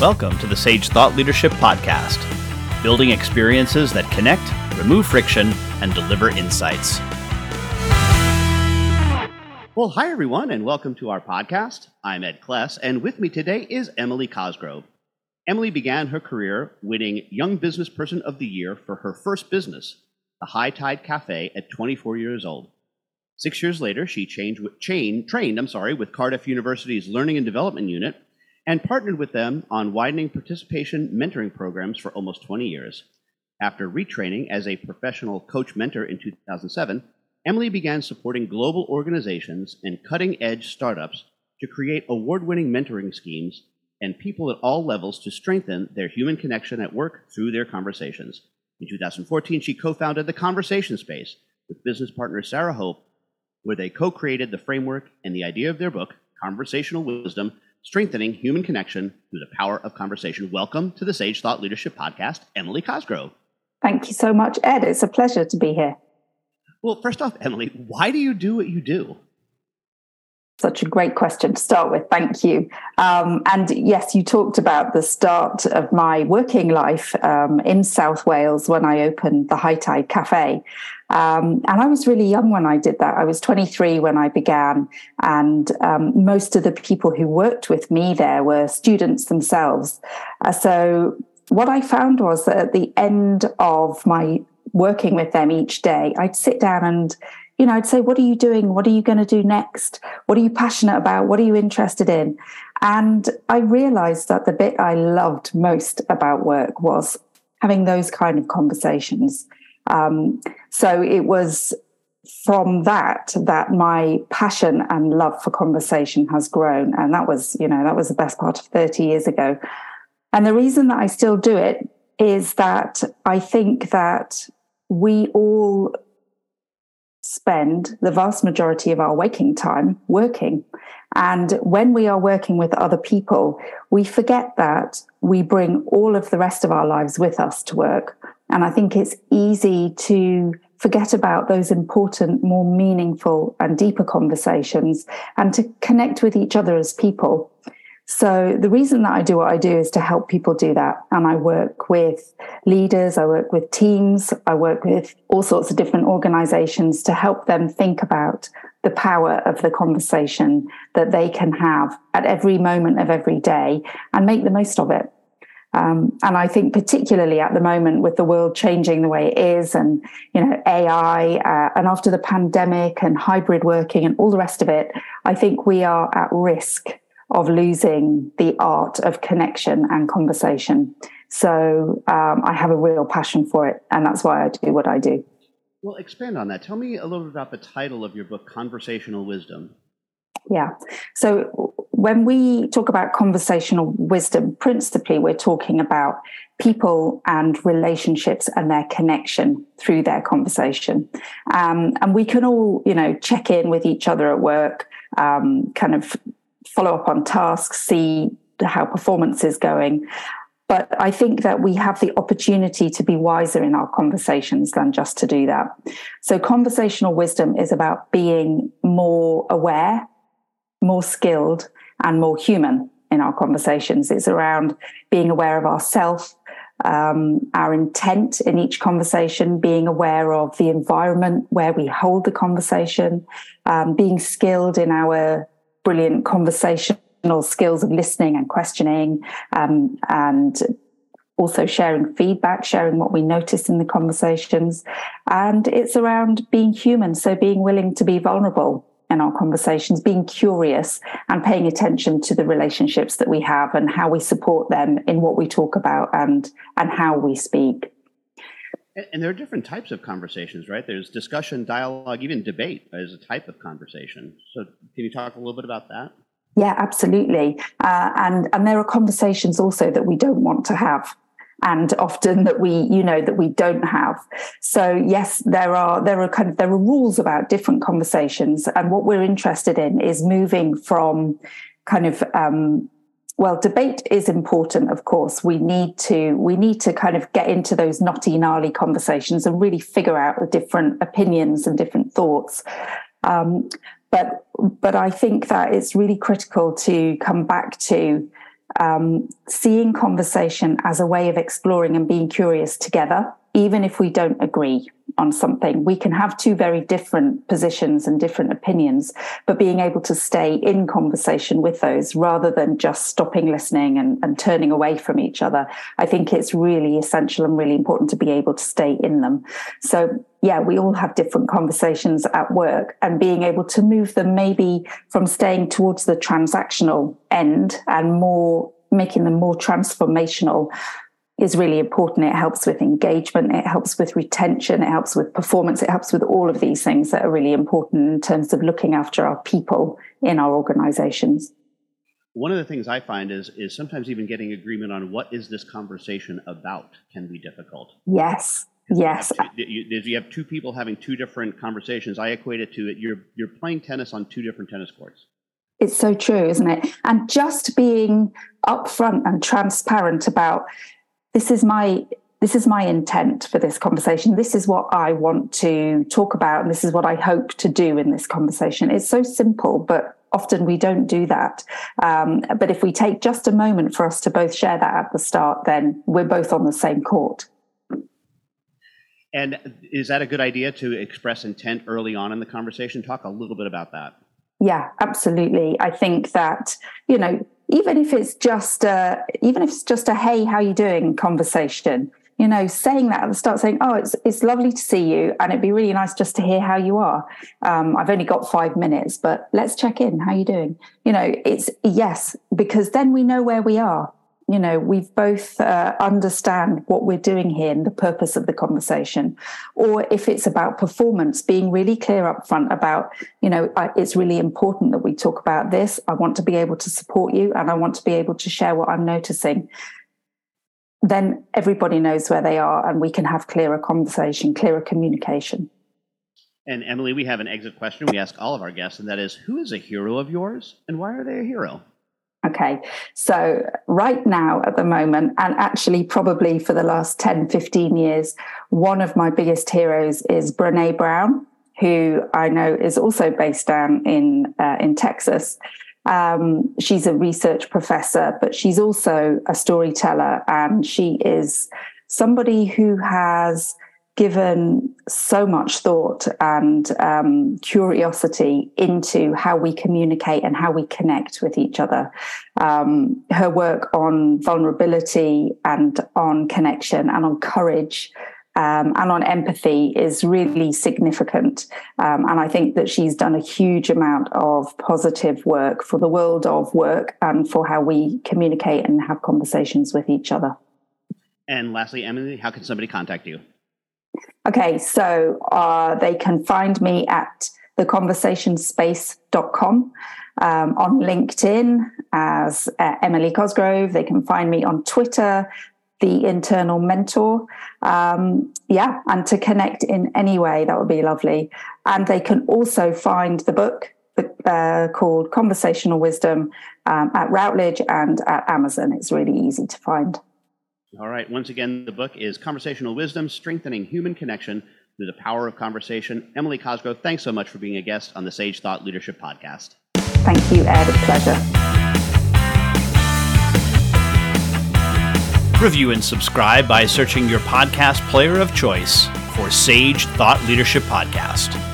Welcome to the Sage Thought Leadership Podcast, building experiences that connect, remove friction, and deliver insights. Well, hi, everyone, and welcome to our podcast. I'm Ed Kless, and with me today is Emily Cosgrove. Emily began her career winning Young Business Person of the Year for her first business, the High Tide Cafe, at 24 years old. Six years later, she changed, chain, trained I'm sorry, with Cardiff University's Learning and Development Unit and partnered with them on widening participation mentoring programs for almost 20 years. After retraining as a professional coach mentor in 2007, Emily began supporting global organizations and cutting edge startups to create award winning mentoring schemes and people at all levels to strengthen their human connection at work through their conversations. In 2014, she co founded the Conversation Space with business partner Sara Hope, where they co created the framework and the idea of their book, Conversational Wisdom Strengthening Human Connection Through the Power of Conversation. Welcome to the Sage Thought Leadership Podcast, Emily Cosgrove. Thank you so much, Ed. It's a pleasure to be here. Well, first off, Emily, why do you do what you do? Such a great question to start with. Thank you. Um, and yes, you talked about the start of my working life um, in South Wales when I opened the High Tide Cafe. Um, and I was really young when I did that. I was 23 when I began, and um, most of the people who worked with me there were students themselves. Uh, so, what I found was that at the end of my working with them each day, I'd sit down and you know, I'd say, what are you doing? What are you going to do next? What are you passionate about? What are you interested in? And I realized that the bit I loved most about work was having those kind of conversations. Um, so it was from that that my passion and love for conversation has grown. And that was, you know, that was the best part of 30 years ago. And the reason that I still do it is that I think that we all spend the vast majority of our waking time working. And when we are working with other people, we forget that we bring all of the rest of our lives with us to work. And I think it's easy to forget about those important, more meaningful and deeper conversations and to connect with each other as people. So the reason that I do what I do is to help people do that. And I work with leaders, I work with teams, I work with all sorts of different organizations to help them think about the power of the conversation that they can have at every moment of every day and make the most of it. Um, and I think particularly at the moment with the world changing the way it is and, you know, AI uh, and after the pandemic and hybrid working and all the rest of it, I think we are at risk of losing the art of connection and conversation. So um, I have a real passion for it, and that's why I do what I do. Well, expand on that. Tell me a little bit about the title of your book, Conversational Wisdom. Yeah. So when we talk about conversational wisdom, principally we're talking about people and relationships and their connection through their conversation. Um, and we can all, you know, check in with each other at work, um, kind of follow up on tasks, see how performance is going. But I think that we have the opportunity to be wiser in our conversations than just to do that. So, conversational wisdom is about being more aware, more skilled, and more human in our conversations. It's around being aware of ourselves, um, our intent in each conversation, being aware of the environment where we hold the conversation, um, being skilled in our brilliant conversational skills of listening and questioning um, and also sharing feedback, sharing what we notice in the conversations. And it's around being human. So being willing to be vulnerable in our conversations, being curious and paying attention to the relationships that we have and how we support them in what we talk about and, and how we speak. And there are different types of conversations, right? There's discussion, dialogue, even debate as a type of conversation. So, can you talk a little bit about that? Yeah, absolutely. Uh, and and there are conversations also that we don't want to have, and often that we, you know, that we don't have. So yes, there are there are kind of there are rules about different conversations, and what we're interested in is moving from kind of um, well debate is important of course. We need to we need to kind of get into those knotty gnarly conversations and really figure out the different opinions and different thoughts. Um, but but i think that it's really critical to come back to um, seeing conversation as a way of exploring and being curious together, even if we don't agree on something. We can have two very different positions and different opinions, but being able to stay in conversation with those rather than just stopping listening and, and turning away from each other. I think it's really essential and really important to be able to stay in them. So yeah, we all have different conversations at work and being able to move them maybe from staying towards the transactional end and more making them more transformational is really important. It helps with engagement, it helps with retention, it helps with performance, it helps with all of these things that are really important in terms of looking after our people in our organizations. One of the things I find is is sometimes even getting agreement on what is this conversation about can be difficult. Yes. Yes. You you have two people having two different conversations, I equate it to it. You're you're playing tennis on two different tennis courts. It's so true, isn't it? And just being upfront and transparent about this is my this is my intent for this conversation. This is what I want to talk about, and this is what I hope to do in this conversation. It's so simple, but often we don't do that. Um, but if we take just a moment for us to both share that at the start, then we're both on the same court. And is that a good idea to express intent early on in the conversation? Talk a little bit about that. Yeah, absolutely. I think that, you know, even if it's just a, even if it's just a hey how you doing? conversation you know saying that at the start saying oh it's it's lovely to see you and it'd be really nice just to hear how you are. Um, i've only got five minutes but let's check in. How you doing? You know it's yes because then we know where we are you know we've both uh, understand what we're doing here and the purpose of the conversation. Or if it's about performance being really clear up front about you know uh, it's really important that we talk about this. I want to be able to support you and i want to be able to share what i'm noticing. Then everybody knows where they are and we can have clearer conversation clearer communication. And emily we have an exit question we ask all of our guests and that is who is a hero of yours and why are they a hero Okay, so right now at the moment, and actually probably for the last 10, 15 years, one of my biggest heroes is Brene Brown, who I know is also based down in, uh, in Texas. Um, she's a research professor, but she's also a storyteller, and she is somebody who has given so much thought and um, curiosity into how we communicate and how we connect with each other. Um, her work on vulnerability and on connection and on courage. Um, and on empathy is really significant. Um, and I think that she's done a huge amount of positive work for the world of work and for how we communicate and have conversations with each other. And lastly, Emily, how can somebody contact you? Okay, so uh, they can find me at theconversationspace.com, um, on LinkedIn as uh, Emily Cosgrove. They can find me on Twitter, the internal mentor. Um, yeah, and to connect in any way, that would be lovely. And they can also find the book uh, called Conversational Wisdom um, at Routledge and at Amazon. It's really easy to find. All right. Once again, the book is Conversational Wisdom Strengthening Human Connection Through the Power of Conversation. Emily Cosgrove, thanks so much for being a guest on the Sage Thought Leadership Podcast. Thank you, Ed. A pleasure. Review and subscribe by searching your podcast player of choice for Sage Thought Leadership Podcast.